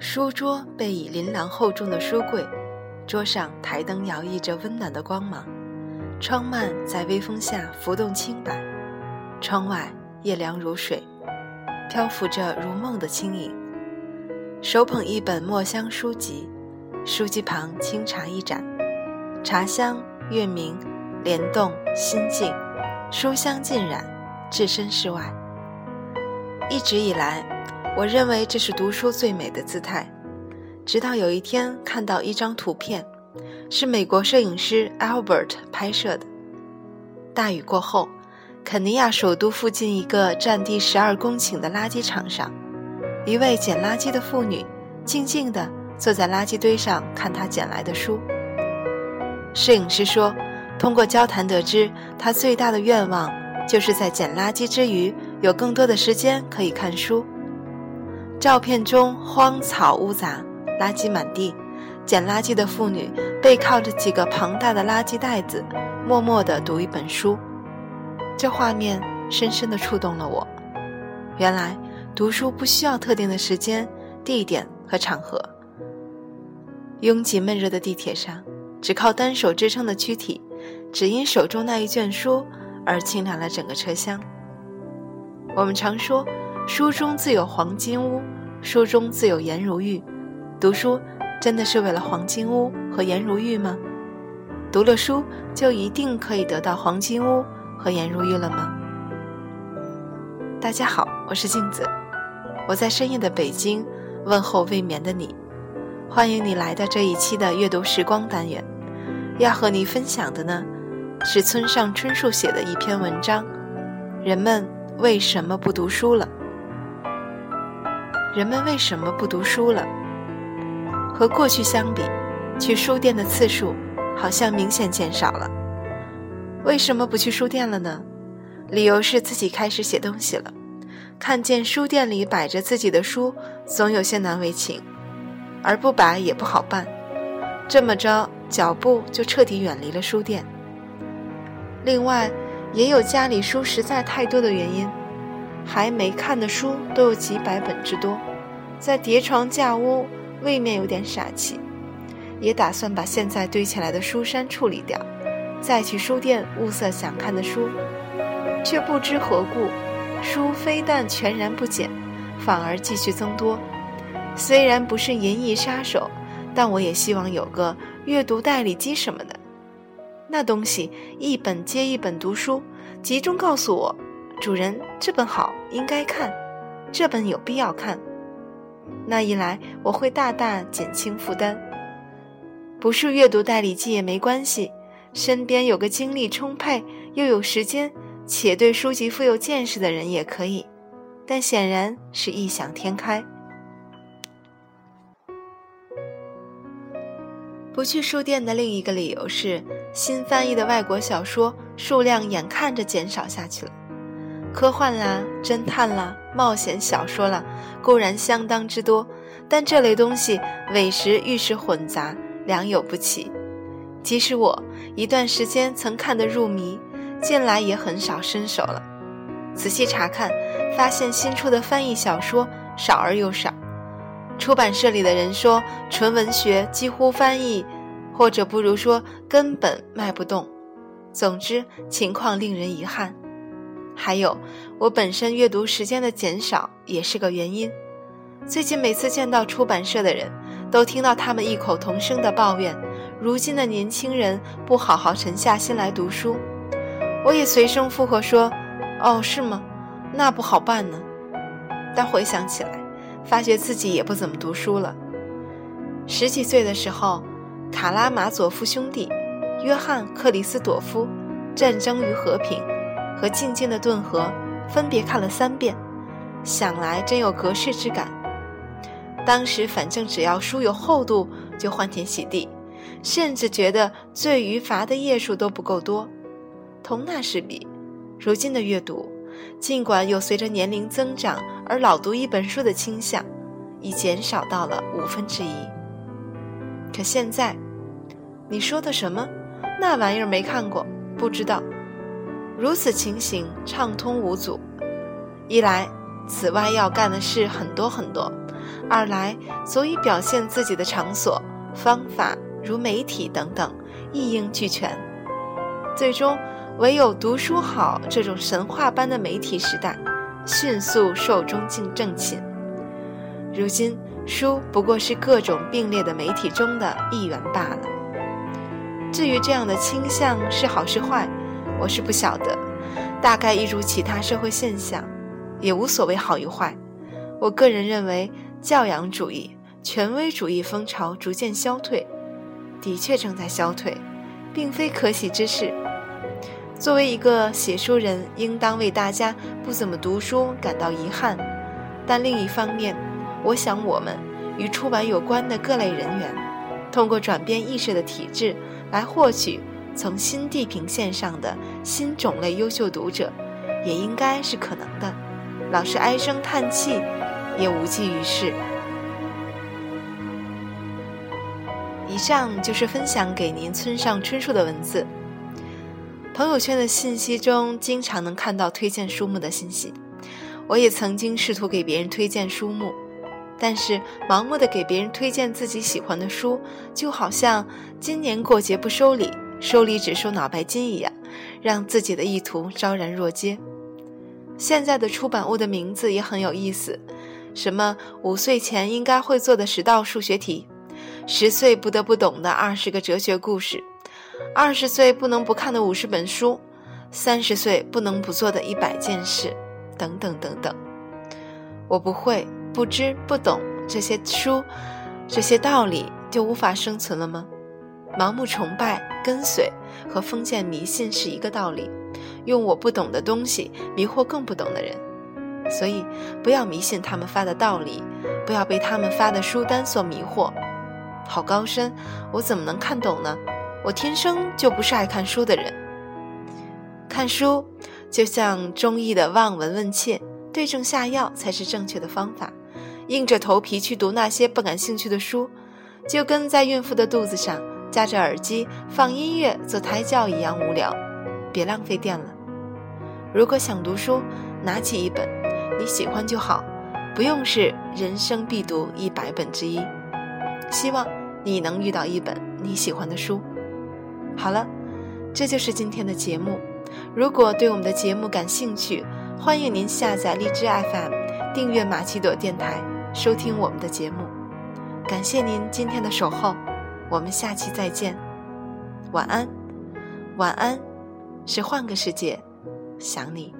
书桌背倚琳琅厚重的书柜，桌上台灯摇曳着温暖的光芒，窗幔在微风下浮动轻摆，窗外夜凉如水，漂浮着如梦的轻盈。手捧一本墨香书籍，书籍旁清茶一盏，茶香、月明帘动心境，书香浸染，置身事外。一直以来。我认为这是读书最美的姿态，直到有一天看到一张图片，是美国摄影师 Albert 拍摄的。大雨过后，肯尼亚首都附近一个占地十二公顷的垃圾场上，一位捡垃圾的妇女静静地坐在垃圾堆上看她捡来的书。摄影师说，通过交谈得知，他最大的愿望就是在捡垃圾之余，有更多的时间可以看书。照片中荒草屋杂，垃圾满地，捡垃圾的妇女背靠着几个庞大的垃圾袋子，默默地读一本书。这画面深深地触动了我。原来读书不需要特定的时间、地点和场合。拥挤闷热的地铁上，只靠单手支撑的躯体，只因手中那一卷书而清凉了整个车厢。我们常说。书中自有黄金屋，书中自有颜如玉。读书真的是为了黄金屋和颜如玉吗？读了书就一定可以得到黄金屋和颜如玉了吗？大家好，我是镜子，我在深夜的北京问候未眠的你，欢迎你来到这一期的阅读时光单元。要和你分享的呢，是村上春树写的一篇文章：人们为什么不读书了？人们为什么不读书了？和过去相比，去书店的次数好像明显减少了。为什么不去书店了呢？理由是自己开始写东西了，看见书店里摆着自己的书，总有些难为情，而不摆也不好办。这么着，脚步就彻底远离了书店。另外，也有家里书实在太多的原因，还没看的书都有几百本之多。在叠床架屋，未免有点傻气，也打算把现在堆起来的书山处理掉，再去书店物色想看的书，却不知何故，书非但全然不减，反而继续增多。虽然不是银翼杀手，但我也希望有个阅读代理机什么的，那东西一本接一本读书，集中告诉我，主人这本好，应该看，这本有必要看。那一来，我会大大减轻负担。不是阅读代理记也没关系，身边有个精力充沛又有时间且对书籍富有见识的人也可以，但显然是异想天开。不去书店的另一个理由是，新翻译的外国小说数量眼看着减少下去了。科幻啦，侦探啦，冒险小说啦，固然相当之多，但这类东西委实遇事混杂，良莠不齐。即使我一段时间曾看得入迷，近来也很少伸手了。仔细查看，发现新出的翻译小说少而又少。出版社里的人说，纯文学几乎翻译，或者不如说根本卖不动。总之，情况令人遗憾。还有，我本身阅读时间的减少也是个原因。最近每次见到出版社的人，都听到他们异口同声的抱怨：如今的年轻人不好好沉下心来读书。我也随声附和说：“哦，是吗？那不好办呢。”但回想起来，发觉自己也不怎么读书了。十几岁的时候，《卡拉马佐夫兄弟》、约翰·克里斯朵夫，《战争与和平》。和《静静的顿河》分别看了三遍，想来真有隔世之感。当时反正只要书有厚度就欢天喜地，甚至觉得最余乏的页数都不够多。同那时比，如今的阅读，尽管有随着年龄增长而老读一本书的倾向，已减少到了五分之一。可现在，你说的什么？那玩意儿没看过，不知道。如此情形畅通无阻，一来，此外要干的事很多很多；二来足以表现自己的场所、方法，如媒体等等，一应俱全。最终，唯有读书好这种神话般的媒体时代，迅速寿终正寝。如今，书不过是各种并列的媒体中的一员罢了。至于这样的倾向是好是坏，我是不晓得。大概一如其他社会现象，也无所谓好与坏。我个人认为。教养主义、权威主义风潮逐渐消退，的确正在消退，并非可喜之事。作为一个写书人，应当为大家不怎么读书感到遗憾。但另一方面，我想我们与出版有关的各类人员，通过转变意识的体制来获取从新地平线上的新种类优秀读者，也应该是可能的。老是唉声叹气。也无济于事。以上就是分享给您村上春树的文字。朋友圈的信息中，经常能看到推荐书目的信息。我也曾经试图给别人推荐书目，但是盲目的给别人推荐自己喜欢的书，就好像今年过节不收礼，收礼只收脑白金一样，让自己的意图昭然若揭。现在的出版物的名字也很有意思。什么五岁前应该会做的十道数学题，十岁不得不懂的二十个哲学故事，二十岁不能不看的五十本书，三十岁不能不做的一百件事，等等等等。我不会、不知、不懂这些书，这些道理就无法生存了吗？盲目崇拜、跟随和封建迷信是一个道理，用我不懂的东西迷惑更不懂的人。所以，不要迷信他们发的道理，不要被他们发的书单所迷惑。好高深，我怎么能看懂呢？我天生就不是爱看书的人。看书就像中医的望闻问切，对症下药才是正确的方法。硬着头皮去读那些不感兴趣的书，就跟在孕妇的肚子上夹着耳机放音乐做胎教一样无聊。别浪费电了。如果想读书，拿起一本。你喜欢就好，不用是人生必读一百本之一。希望你能遇到一本你喜欢的书。好了，这就是今天的节目。如果对我们的节目感兴趣，欢迎您下载荔枝 FM，订阅马奇朵电台，收听我们的节目。感谢您今天的守候，我们下期再见。晚安，晚安，是换个世界，想你。